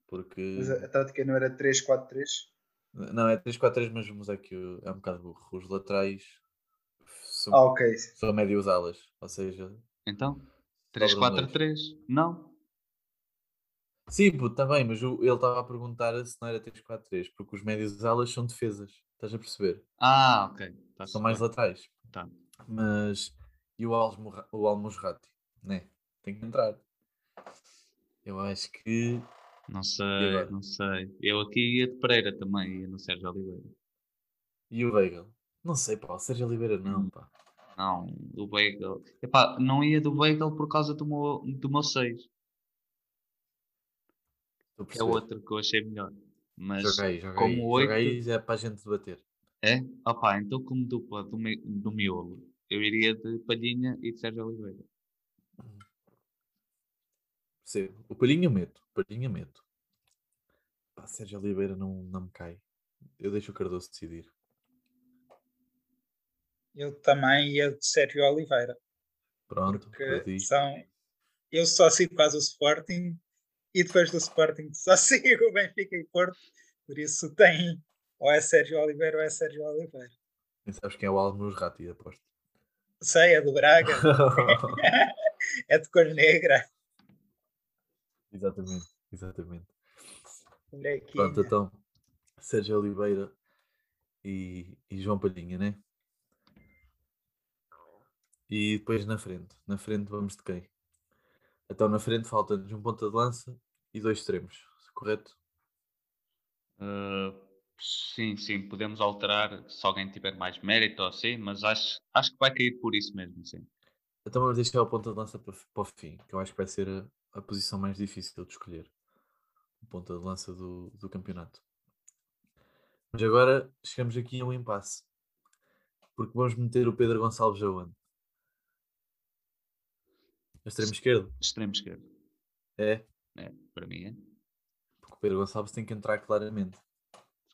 porque. Mas a, tática não era 3-4-3? Não, é 3-4-3, mas vamos aqui é um bocado burro. Os laterais são, ah, okay. são médios alas, ou seja. Então, 3-4-3? Não. Sim, está bem, mas ele estava a perguntar se não era 3-4-3, porque os médios alas são defesas, estás a perceber? Ah, ok. Tá são mais laterais. Tá. Mas e o, Almos, o Almosrati, né? Tem que entrar. Eu acho que Não sei, não sei. Eu aqui ia de Pereira também, ia no Sérgio Oliveira. E o Weigl? Não sei, pá, o Sérgio Oliveira não, hum. pá. Não, do Weigl. Epá, não ia do Weigl por causa do meu, do meu 6. É outro que eu achei melhor. Mas joguei, joguei, como 8... joguei é para a gente debater. É? Opá, então como dupla do, me, do miolo, eu iria de Palhinha e de Sérgio Oliveira. Sim, o Palhinha meto, Palhinha meto. Pá, Sérgio Oliveira não, não me cai. Eu deixo o Cardoso decidir. Eu também ia de Sérgio Oliveira. Pronto, porque são... eu só sigo quase o Sporting e depois do Sporting só sigo o Benfica e Porto, por isso tem ou é Sérgio Oliveira ou é Sérgio Oliveira. Nem sabes quem é o Almos Rati, aposto. Sei, é do Braga. é de cor negra. Exatamente, exatamente. Pronto, então, Sérgio Oliveira e, e João Palhinha, né? E depois na frente. Na frente vamos de quem? Então na frente falta-nos um ponta de lança e dois extremos, correto? Uh, sim, sim, podemos alterar se alguém tiver mais mérito ou assim, mas acho, acho que vai cair por isso mesmo, sim. Então vamos deixar o ponta de lança para, para o fim, que eu acho que vai ser a, a posição mais difícil de escolher. O ponta de lança do, do campeonato. Mas agora chegamos aqui a um impasse. Porque vamos meter o Pedro Gonçalves aonde? Extremo esquerdo? Extremo esquerdo. É? É, para mim é. Porque o Pedro Gonçalves tem que entrar claramente.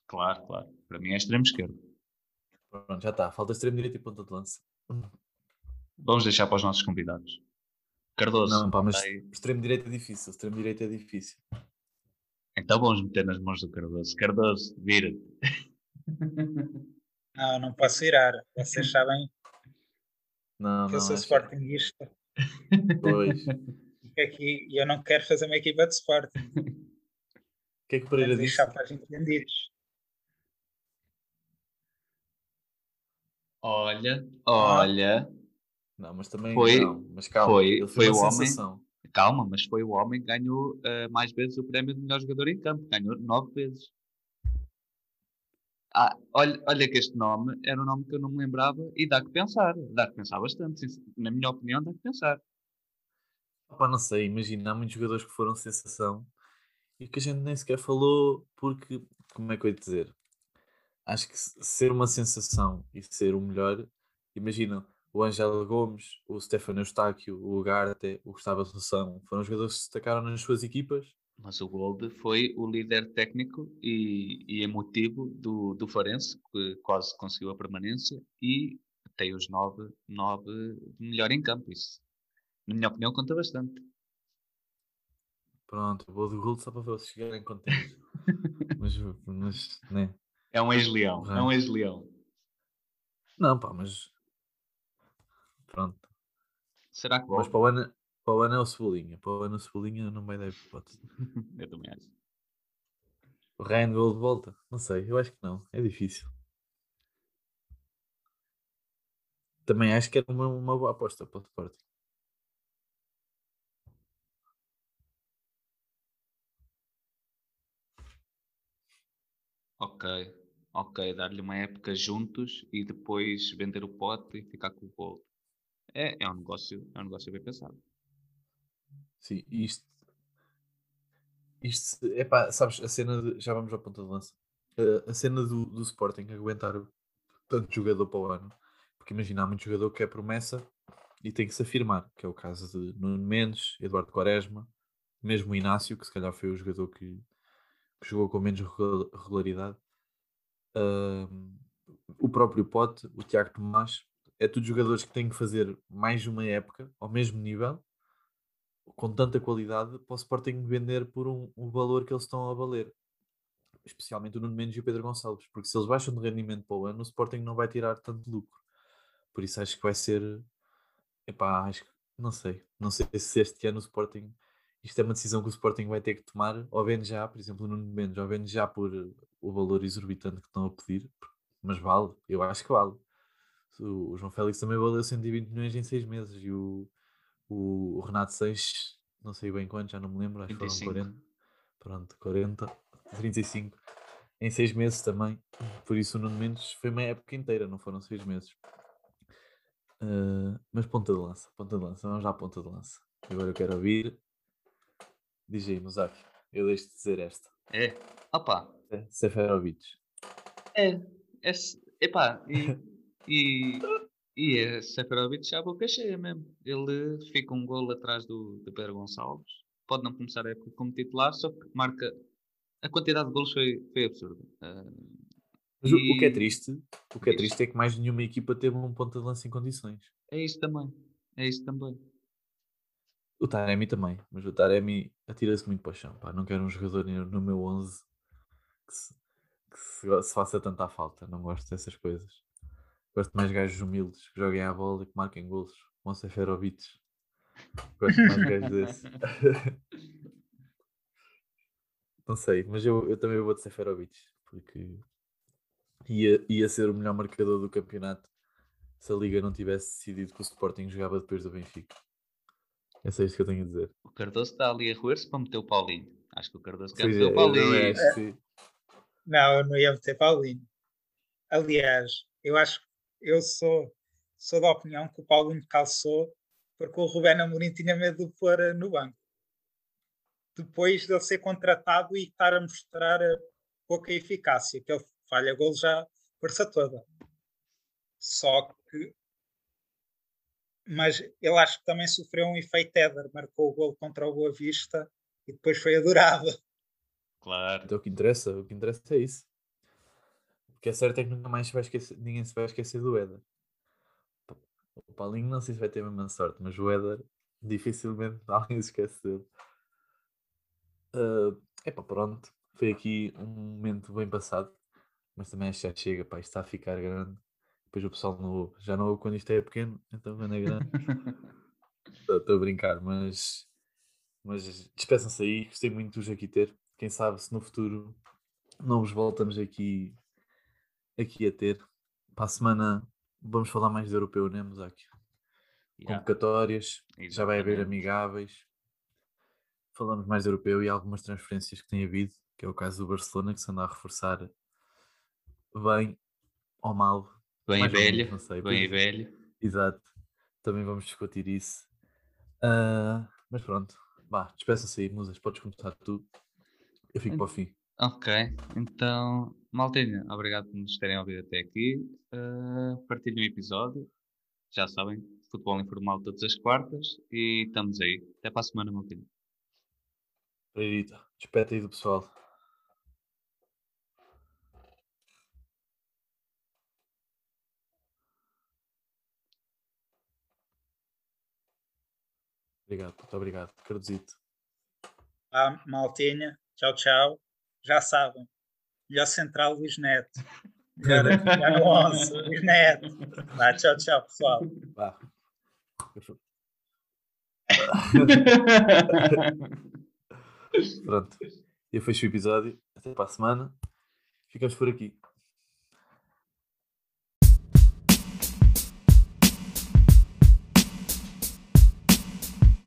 Claro, claro. Para mim é extremo esquerdo. Pronto, já está. Falta extremo direito e ponta de lança. Vamos deixar para os nossos convidados. Cardoso. Não, pá, mas aí... extremo direito é difícil. Extremo direito é difícil. Então vamos meter nas mãos do Cardoso. Cardoso, vira-te. Não, não posso virar. Vocês sabem não, que não, eu sou sportinguista. Pois. Aqui, eu não quero fazer uma equipa de Sporting. O que é que o Pereira disse? Deixar para os entendidos. Olha, olha. Não, mas também foi, não. Mas calma, foi, foi o homem. Calma, mas foi o homem que ganhou uh, mais vezes o prémio de melhor jogador em campo. Ganhou nove vezes. Ah, olha, olha que este nome era um nome que eu não me lembrava e dá que pensar. Dá que pensar bastante. Na minha opinião, dá que pensar. Opa, não sei, imagina, há muitos jogadores que foram sensação e que a gente nem sequer falou porque, como é que eu ia dizer? Acho que ser uma sensação e ser o melhor, imagina, o Angelo Gomes, o Stefano Eustáquio, o Ugarte, o Gustavo Assunção, foram jogadores que se destacaram nas suas equipas mas o Gold foi o líder técnico e, e emotivo do, do Farense, que quase conseguiu a permanência e tem os nove, nove melhor em campo. Isso, na minha opinião, conta bastante. Pronto, vou do Gold só para vocês chegarem contentes. mas, mas, né? É um ex-leão, é um ex-leão. Não, pá, mas. Pronto. Será que Mas para o ano, para o ano o Cebolinha. Para o ano o Cebolinha não vai dar hipótese. eu também acho. O Ryan Gold volta? Não sei, eu acho que não. É difícil. Também acho que era uma, uma boa aposta para o Sporting. Ok, ok, dar-lhe uma época juntos e depois vender o pote e ficar com o Gold. É, é um negócio, é um negócio bem pensado. Sim, isto. Isto, epá, sabes, a cena de, já vamos ao ponto de lança. A, a cena do, do Sporting aguentar tanto jogador para o ano, porque imagina, há muito jogador que é promessa e tem que se afirmar, que é o caso de Nuno Mendes, Eduardo Quaresma, mesmo Inácio, que se calhar foi o jogador que, que jogou com menos regularidade. Uh, o próprio Pote, o Tiago Tomás, é tudo jogadores que têm que fazer mais uma época ao mesmo nível com tanta qualidade para o Sporting vender por um, um, valor que eles estão a valer. Especialmente o Nuno Mendes e o Pedro Gonçalves, porque se eles baixam de rendimento para o ano, o Sporting não vai tirar tanto lucro. Por isso acho que vai ser. Epá, acho que. Não sei. Não sei se este ano o Sporting. Isto é uma decisão que o Sporting vai ter que tomar, ou vende já, por exemplo, o Nuno Mendes, ou vende já por o valor exorbitante que estão a pedir, mas vale, eu acho que vale. O João Félix também valeu 120 milhões em 6 meses e o, o, Renato Seixas, não sei bem quanto, já não me lembro, acho que foram 40. pronto, 40, 35, em 6 meses também. Por isso o Nuno Mendes foi uma época inteira, não foram 6 meses. Uh, mas ponta de lança, ponta de lança, vamos já à ponta de lança. Agora eu quero ouvir. Diz aí, eu deixo de dizer esta. É, opá. É, Seferovic. É, é, epá, e, e, e é Seferovic já a boca cheia mesmo. Ele fica um gol atrás do, do Pedro Gonçalves. Pode não começar a época como titular, só que marca. A quantidade de gols foi, foi absurda. Uh, mas e... o que é triste, o que é triste é que mais nenhuma equipa teve um ponta de lança em condições. É isso também. É isso também. O Taremi também, mas o Taremi atira-se muito para o chão. Pá. Não quero um jogador no meu 11 que, se, que se, se, faça tanta falta. Não gosto dessas coisas. Gosto mais gajos humildes que joguem a bola e que marquem golos. Vão ser ferobites. Gosto mais gajos desses. não sei, mas eu, eu também vou de Seferovic porque ia, ia ser o melhor marcador do campeonato se a Liga não tivesse decidido que o Sporting jogava depois do Benfica. É só isso que eu tenho a dizer. O Cardoso está ali a roer-se para meter o Paulinho. Acho que o Cardoso quer meter é, o Paulinho. Não, é, é. não, eu não ia meter Paulinho. Aliás, eu acho eu sou, sou da opinião que o Paulinho calçou porque o Rubén Amorim tinha medo de pôr eh, no banco. Depois de ele ser contratado e estar a mostrar eh, pouca eficácia, que ele falha gol já força toda. Só que. Mas ele acho que também sofreu um efeito Éder, marcou o gol contra o Boa Vista e depois foi adorado. Claro. Então o que interessa, o que interessa é isso. O que é certo é que nunca mais se vai esquecer, ninguém se vai esquecer do Éder. O Paulinho não sei se vai ter a mesma sorte, mas o Éder dificilmente alguém se esquece dele. Uh, epá, pronto. Foi aqui um momento bem passado mas também já chega, pá, isto está a ficar grande. Depois o pessoal não. Já não ouve quando isto é pequeno, então quando é grande. Estou a brincar, mas, mas despeçam-se aí. Gostei muito de vos aqui ter. Quem sabe se no futuro não vos voltamos aqui, aqui a ter. Para a semana vamos falar mais de europeu, né, Mosaki? Yeah. Convocatórias, Exatamente. já vai haver amigáveis. Falamos mais de europeu e algumas transferências que tem havido, que é o caso do Barcelona, que se anda a reforçar bem ou mal. Bem e velho. Não sei, bem e velho. Exato. Também vamos discutir isso. Uh, mas pronto. Vá, despeça-se aí, musas. Podes começar tu. Eu fico para o fim. Ok. Então, Maltinha, obrigado por nos terem ouvido até aqui. Uh, partilhem o episódio. Já sabem, futebol informal todas as quartas. E estamos aí. Até para a semana, Maltinha. Pereirita, despete aí do pessoal. Obrigado, muito obrigado. Cardosito. Ah, maltinha, tchau, tchau. Já sabem, melhor central Luís Neto. Melhor no 11, Luís Neto. Vá, tchau, tchau, pessoal. Vá. Pronto. Eu fecho o episódio. Até para a semana. Ficamos por aqui.